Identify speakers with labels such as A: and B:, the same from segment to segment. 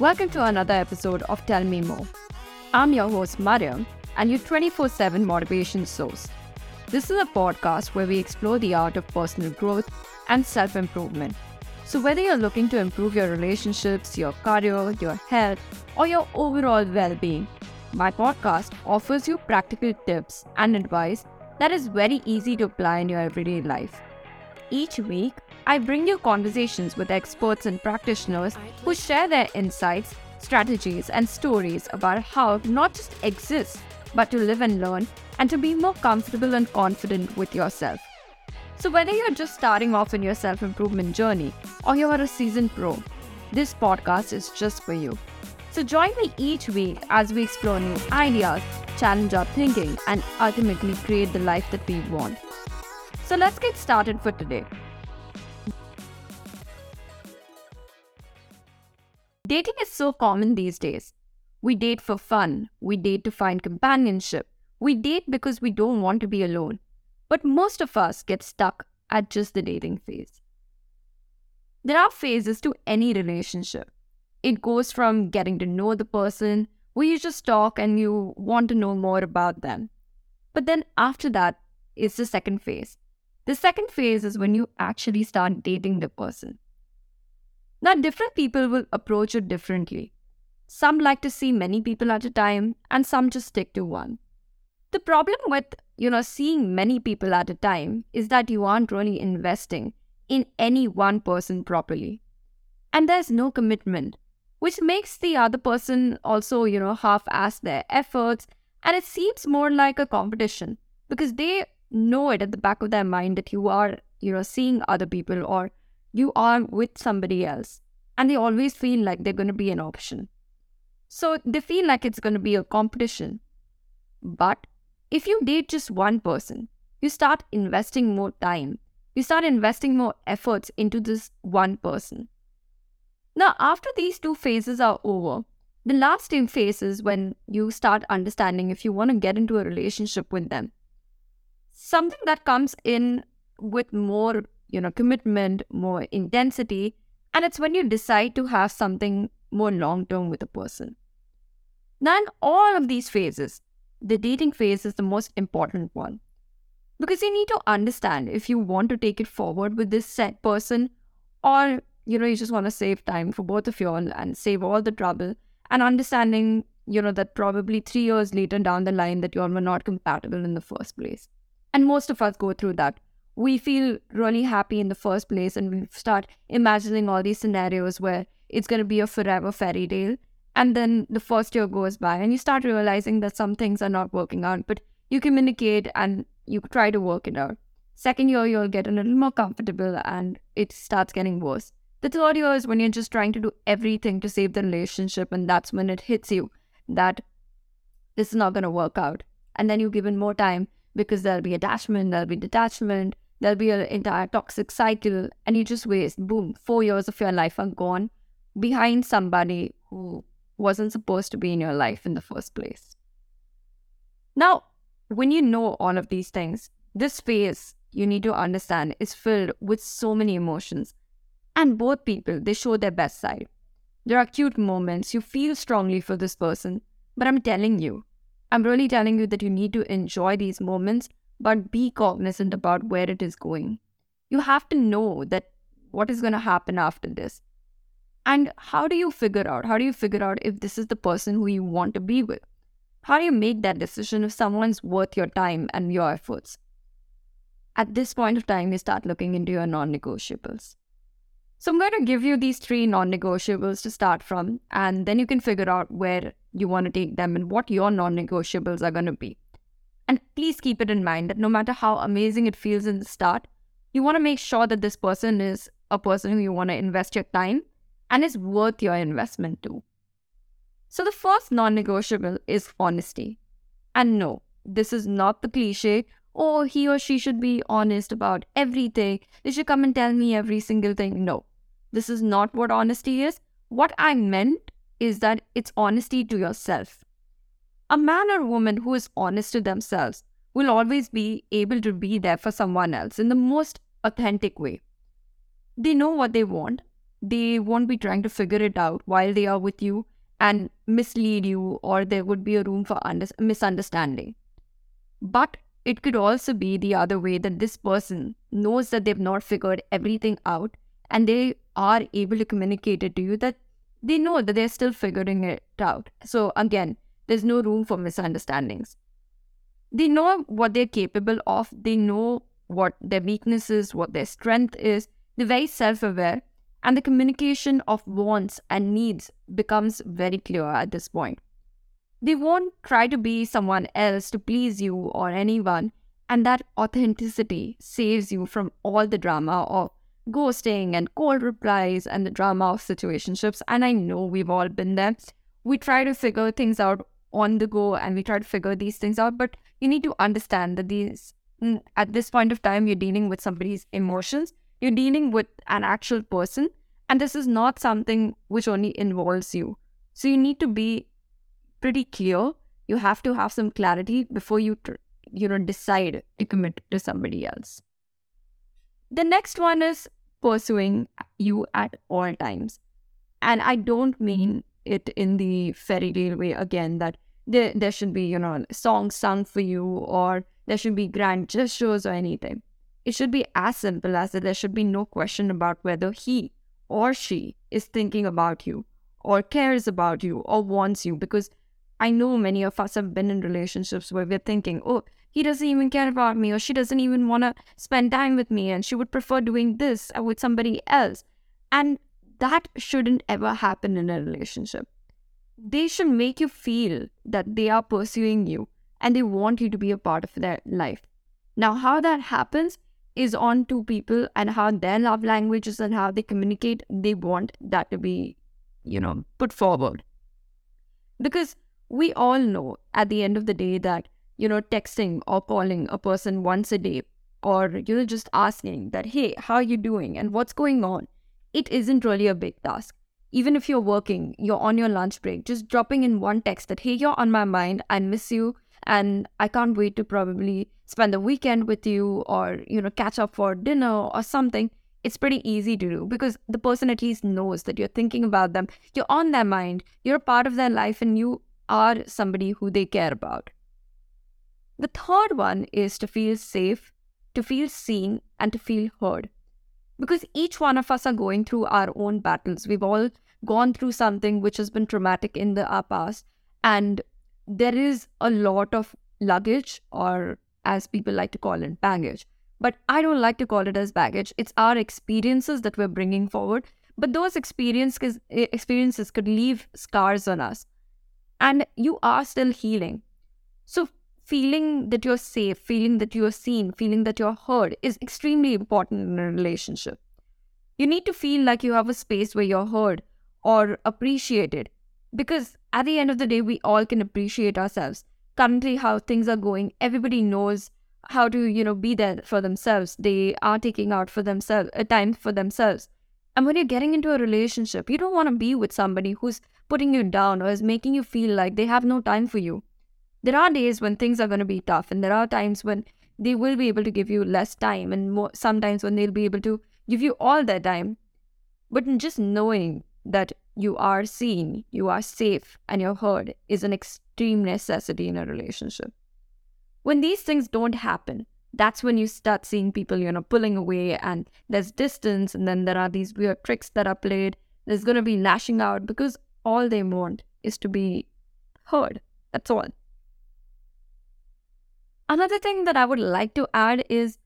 A: Welcome to another episode of Tell Me More. I'm your host, Mariam, and your 24 7 motivation source. This is a podcast where we explore the art of personal growth and self improvement. So, whether you're looking to improve your relationships, your career, your health, or your overall well being, my podcast offers you practical tips and advice that is very easy to apply in your everyday life. Each week, I bring you conversations with experts and practitioners who share their insights, strategies, and stories about how not just exist, but to live and learn and to be more comfortable and confident with yourself. So, whether you're just starting off in your self improvement journey or you're a seasoned pro, this podcast is just for you. So, join me each week as we explore new ideas, challenge our thinking, and ultimately create the life that we want. So let's get started for today. Dating is so common these days. We date for fun, we date to find companionship, we date because we don't want to be alone. But most of us get stuck at just the dating phase. There are phases to any relationship. It goes from getting to know the person, where you just talk and you want to know more about them. But then after that is the second phase, the second phase is when you actually start dating the person. Now, different people will approach it differently. Some like to see many people at a time, and some just stick to one. The problem with, you know, seeing many people at a time is that you aren't really investing in any one person properly. And there's no commitment, which makes the other person also, you know, half ass their efforts, and it seems more like a competition because they know it at the back of their mind that you are, you know, seeing other people or you are with somebody else. And they always feel like they're going to be an option. So they feel like it's going to be a competition. But if you date just one person, you start investing more time. You start investing more efforts into this one person. Now, after these two phases are over, the last two phases when you start understanding if you want to get into a relationship with them something that comes in with more, you know, commitment, more intensity. And it's when you decide to have something more long term with a person. Now, in all of these phases, the dating phase is the most important one. Because you need to understand if you want to take it forward with this set person or you know you just want to save time for both of you all and save all the trouble and understanding you know that probably three years later down the line that you all were not compatible in the first place and most of us go through that. We feel really happy in the first place and we start imagining all these scenarios where it's going to be a forever fairy tale. And then the first year goes by and you start realizing that some things are not working out, but you communicate and you try to work it out. Second year, you'll get a little more comfortable and it starts getting worse. The third year is when you're just trying to do everything to save the relationship, and that's when it hits you that this is not going to work out. And then you give it more time because there'll be attachment, there'll be detachment, there'll be an entire toxic cycle, and you just waste, boom, four years of your life are gone behind somebody who wasn't supposed to be in your life in the first place. Now, when you know all of these things, this phase you need to understand is filled with so many emotions. And both people, they show their best side. There are cute moments, you feel strongly for this person, but I'm telling you, I'm really telling you that you need to enjoy these moments, but be cognizant about where it is going. You have to know that what is going to happen after this. And how do you figure out? How do you figure out if this is the person who you want to be with? How do you make that decision if someone's worth your time and your efforts? At this point of time, you start looking into your non negotiables. So, I'm going to give you these three non negotiables to start from, and then you can figure out where you want to take them and what your non negotiables are going to be. And please keep it in mind that no matter how amazing it feels in the start, you want to make sure that this person is a person who you want to invest your time and is worth your investment too. So, the first non negotiable is honesty. And no, this is not the cliche, oh, he or she should be honest about everything. They should come and tell me every single thing. No, this is not what honesty is. What I meant is that it's honesty to yourself. A man or woman who is honest to themselves will always be able to be there for someone else in the most authentic way. They know what they want they won't be trying to figure it out while they are with you and mislead you, or there would be a room for under- misunderstanding. But it could also be the other way that this person knows that they've not figured everything out and they are able to communicate it to you that they know that they're still figuring it out. So, again, there's no room for misunderstandings. They know what they're capable of, they know what their weakness is, what their strength is. They're very self aware, and the communication of wants and needs becomes very clear at this point. They won't try to be someone else to please you or anyone, and that authenticity saves you from all the drama of ghosting and cold replies and the drama of situationships. And I know we've all been there. We try to figure things out on the go and we try to figure these things out, but you need to understand that these mm, at this point of time you're dealing with somebody's emotions, you're dealing with an actual person, and this is not something which only involves you. So you need to be pretty clear. You have to have some clarity before you tr- you know decide to commit to somebody else. The next one is pursuing you at all times. And I don't mean it in the fairy tale way again that there, there should be, you know, songs sung for you or there should be grand gestures or anything. It should be as simple as that there should be no question about whether he or she is thinking about you or cares about you or wants you because I know many of us have been in relationships where we're thinking, oh, he doesn't even care about me or she doesn't even want to spend time with me and she would prefer doing this with somebody else. And that shouldn't ever happen in a relationship. They should make you feel that they are pursuing you and they want you to be a part of their life. Now, how that happens is on two people and how their love languages and how they communicate, they want that to be, you know, put forward. Because we all know at the end of the day that you know, texting or calling a person once a day or, you know, just asking that, hey, how are you doing and what's going on? It isn't really a big task. Even if you're working, you're on your lunch break, just dropping in one text that, hey, you're on my mind, I miss you, and I can't wait to probably spend the weekend with you or, you know, catch up for dinner or something. It's pretty easy to do because the person at least knows that you're thinking about them, you're on their mind, you're a part of their life, and you are somebody who they care about. The third one is to feel safe, to feel seen, and to feel heard. Because each one of us are going through our own battles. We've all gone through something which has been traumatic in the our past, and there is a lot of luggage, or as people like to call it, baggage. But I don't like to call it as baggage. It's our experiences that we're bringing forward. But those experiences eh, experiences could leave scars on us, and you are still healing. So feeling that you're safe, feeling that you're seen, feeling that you're heard is extremely important in a relationship. You need to feel like you have a space where you're heard or appreciated because at the end of the day, we all can appreciate ourselves. Currently, how things are going, everybody knows how to, you know, be there for themselves. They are taking out for themselves, a time for themselves. And when you're getting into a relationship, you don't want to be with somebody who's putting you down or is making you feel like they have no time for you there are days when things are going to be tough and there are times when they will be able to give you less time and more, sometimes when they'll be able to give you all their time. But just knowing that you are seen you are safe and you're heard is an extreme necessity in a relationship. When these things don't happen that's when you start seeing people you know pulling away and there's distance and then there are these weird tricks that are played. There's going to be lashing out because all they want is to be heard. That's all Another thing that I would like to add is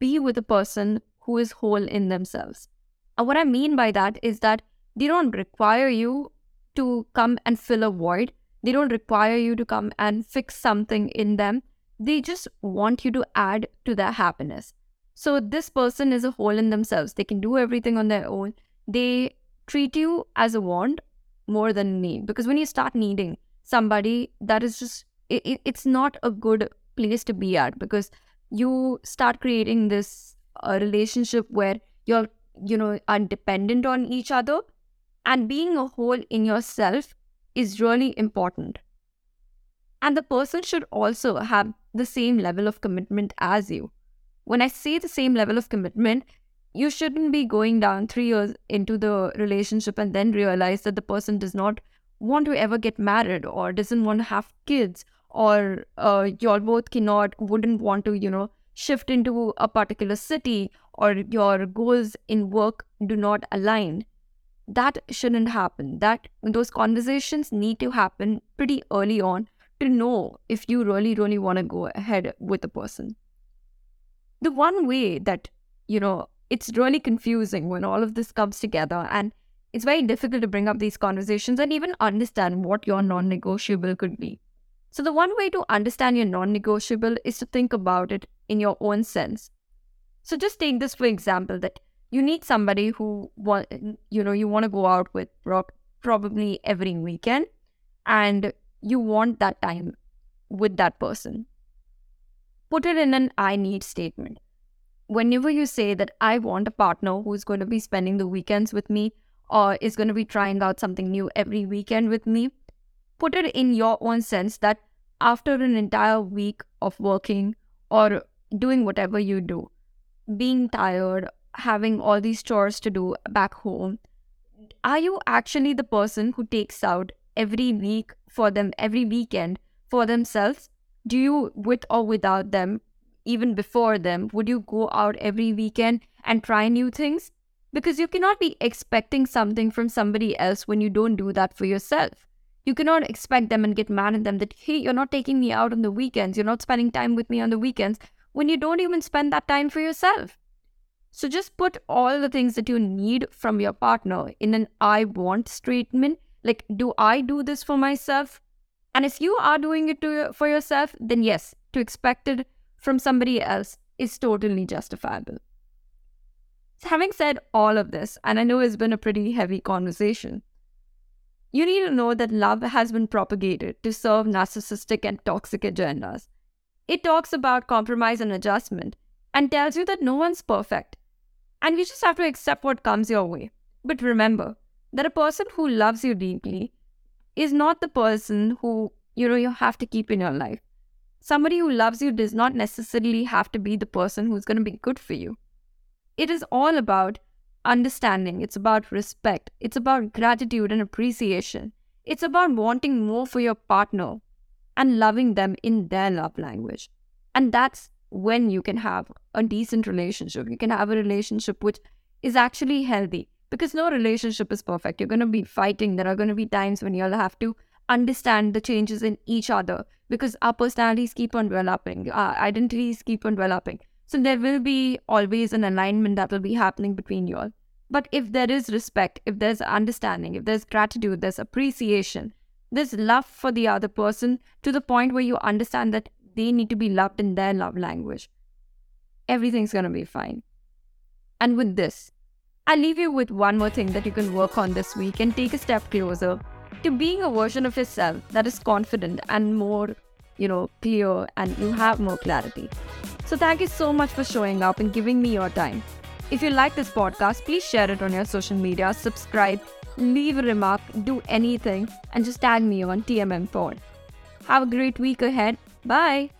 A: be with a person who is whole in themselves. And what I mean by that is that they don't require you to come and fill a void. They don't require you to come and fix something in them. They just want you to add to their happiness. So this person is a whole in themselves. They can do everything on their own. They treat you as a want more than need. Because when you start needing somebody, that is just, it, it's not a good place to be at because you start creating this uh, relationship where you're you know are dependent on each other and being a whole in yourself is really important. And the person should also have the same level of commitment as you. When i say the same level of commitment you shouldn't be going down three years into the relationship and then realize that the person does not want to ever get married or doesn't want to have kids or uh, y'all both cannot wouldn't want to you know shift into a particular city or your goals in work do not align that shouldn't happen. That those conversations need to happen pretty early on to know if you really really want to go ahead with a person. The one way that you know it's really confusing when all of this comes together and it's very difficult to bring up these conversations and even understand what your non-negotiable could be so the one way to understand your non-negotiable is to think about it in your own sense. So just take this for example that you need somebody who want you know you want to go out with probably every weekend and you want that time with that person. Put it in an i need statement. Whenever you say that I want a partner who's going to be spending the weekends with me or is going to be trying out something new every weekend with me, put it in your own sense that after an entire week of working or doing whatever you do, being tired, having all these chores to do back home, are you actually the person who takes out every week for them, every weekend for themselves? Do you, with or without them, even before them, would you go out every weekend and try new things? Because you cannot be expecting something from somebody else when you don't do that for yourself. You cannot expect them and get mad at them that, hey, you're not taking me out on the weekends, you're not spending time with me on the weekends, when you don't even spend that time for yourself. So just put all the things that you need from your partner in an I want statement. Like, do I do this for myself? And if you are doing it to, for yourself, then yes, to expect it from somebody else is totally justifiable. So having said all of this, and I know it's been a pretty heavy conversation, you need to know that love has been propagated to serve narcissistic and toxic agendas. It talks about compromise and adjustment and tells you that no one's perfect. And you just have to accept what comes your way. But remember that a person who loves you deeply is not the person who, you know, you have to keep in your life somebody who loves you does not necessarily have to be the person who's going to be good for you. It is all about understanding, it's about respect, it's about gratitude and appreciation. It's about wanting more for your partner and loving them in their love language. And that's when you can have a decent relationship. You can have a relationship which is actually healthy because no relationship is perfect. You're going to be fighting. There are going to be times when you'll have to understand the changes in each other because our personalities keep on developing, our identities keep on developing. So there will be always an alignment that will be happening between you all. But if there is respect, if there's understanding, if there's gratitude, there's appreciation, there's love for the other person to the point where you understand that they need to be loved in their love language, everything's going to be fine. And with this, I leave you with one more thing that you can work on this week and take a step closer to being a version of yourself that is confident and more, you know, clear and you have more clarity. So thank you so much for showing up and giving me your time. If you like this podcast, please share it on your social media, subscribe, leave a remark, do anything, and just tag me on TMM Pod. Have a great week ahead. Bye.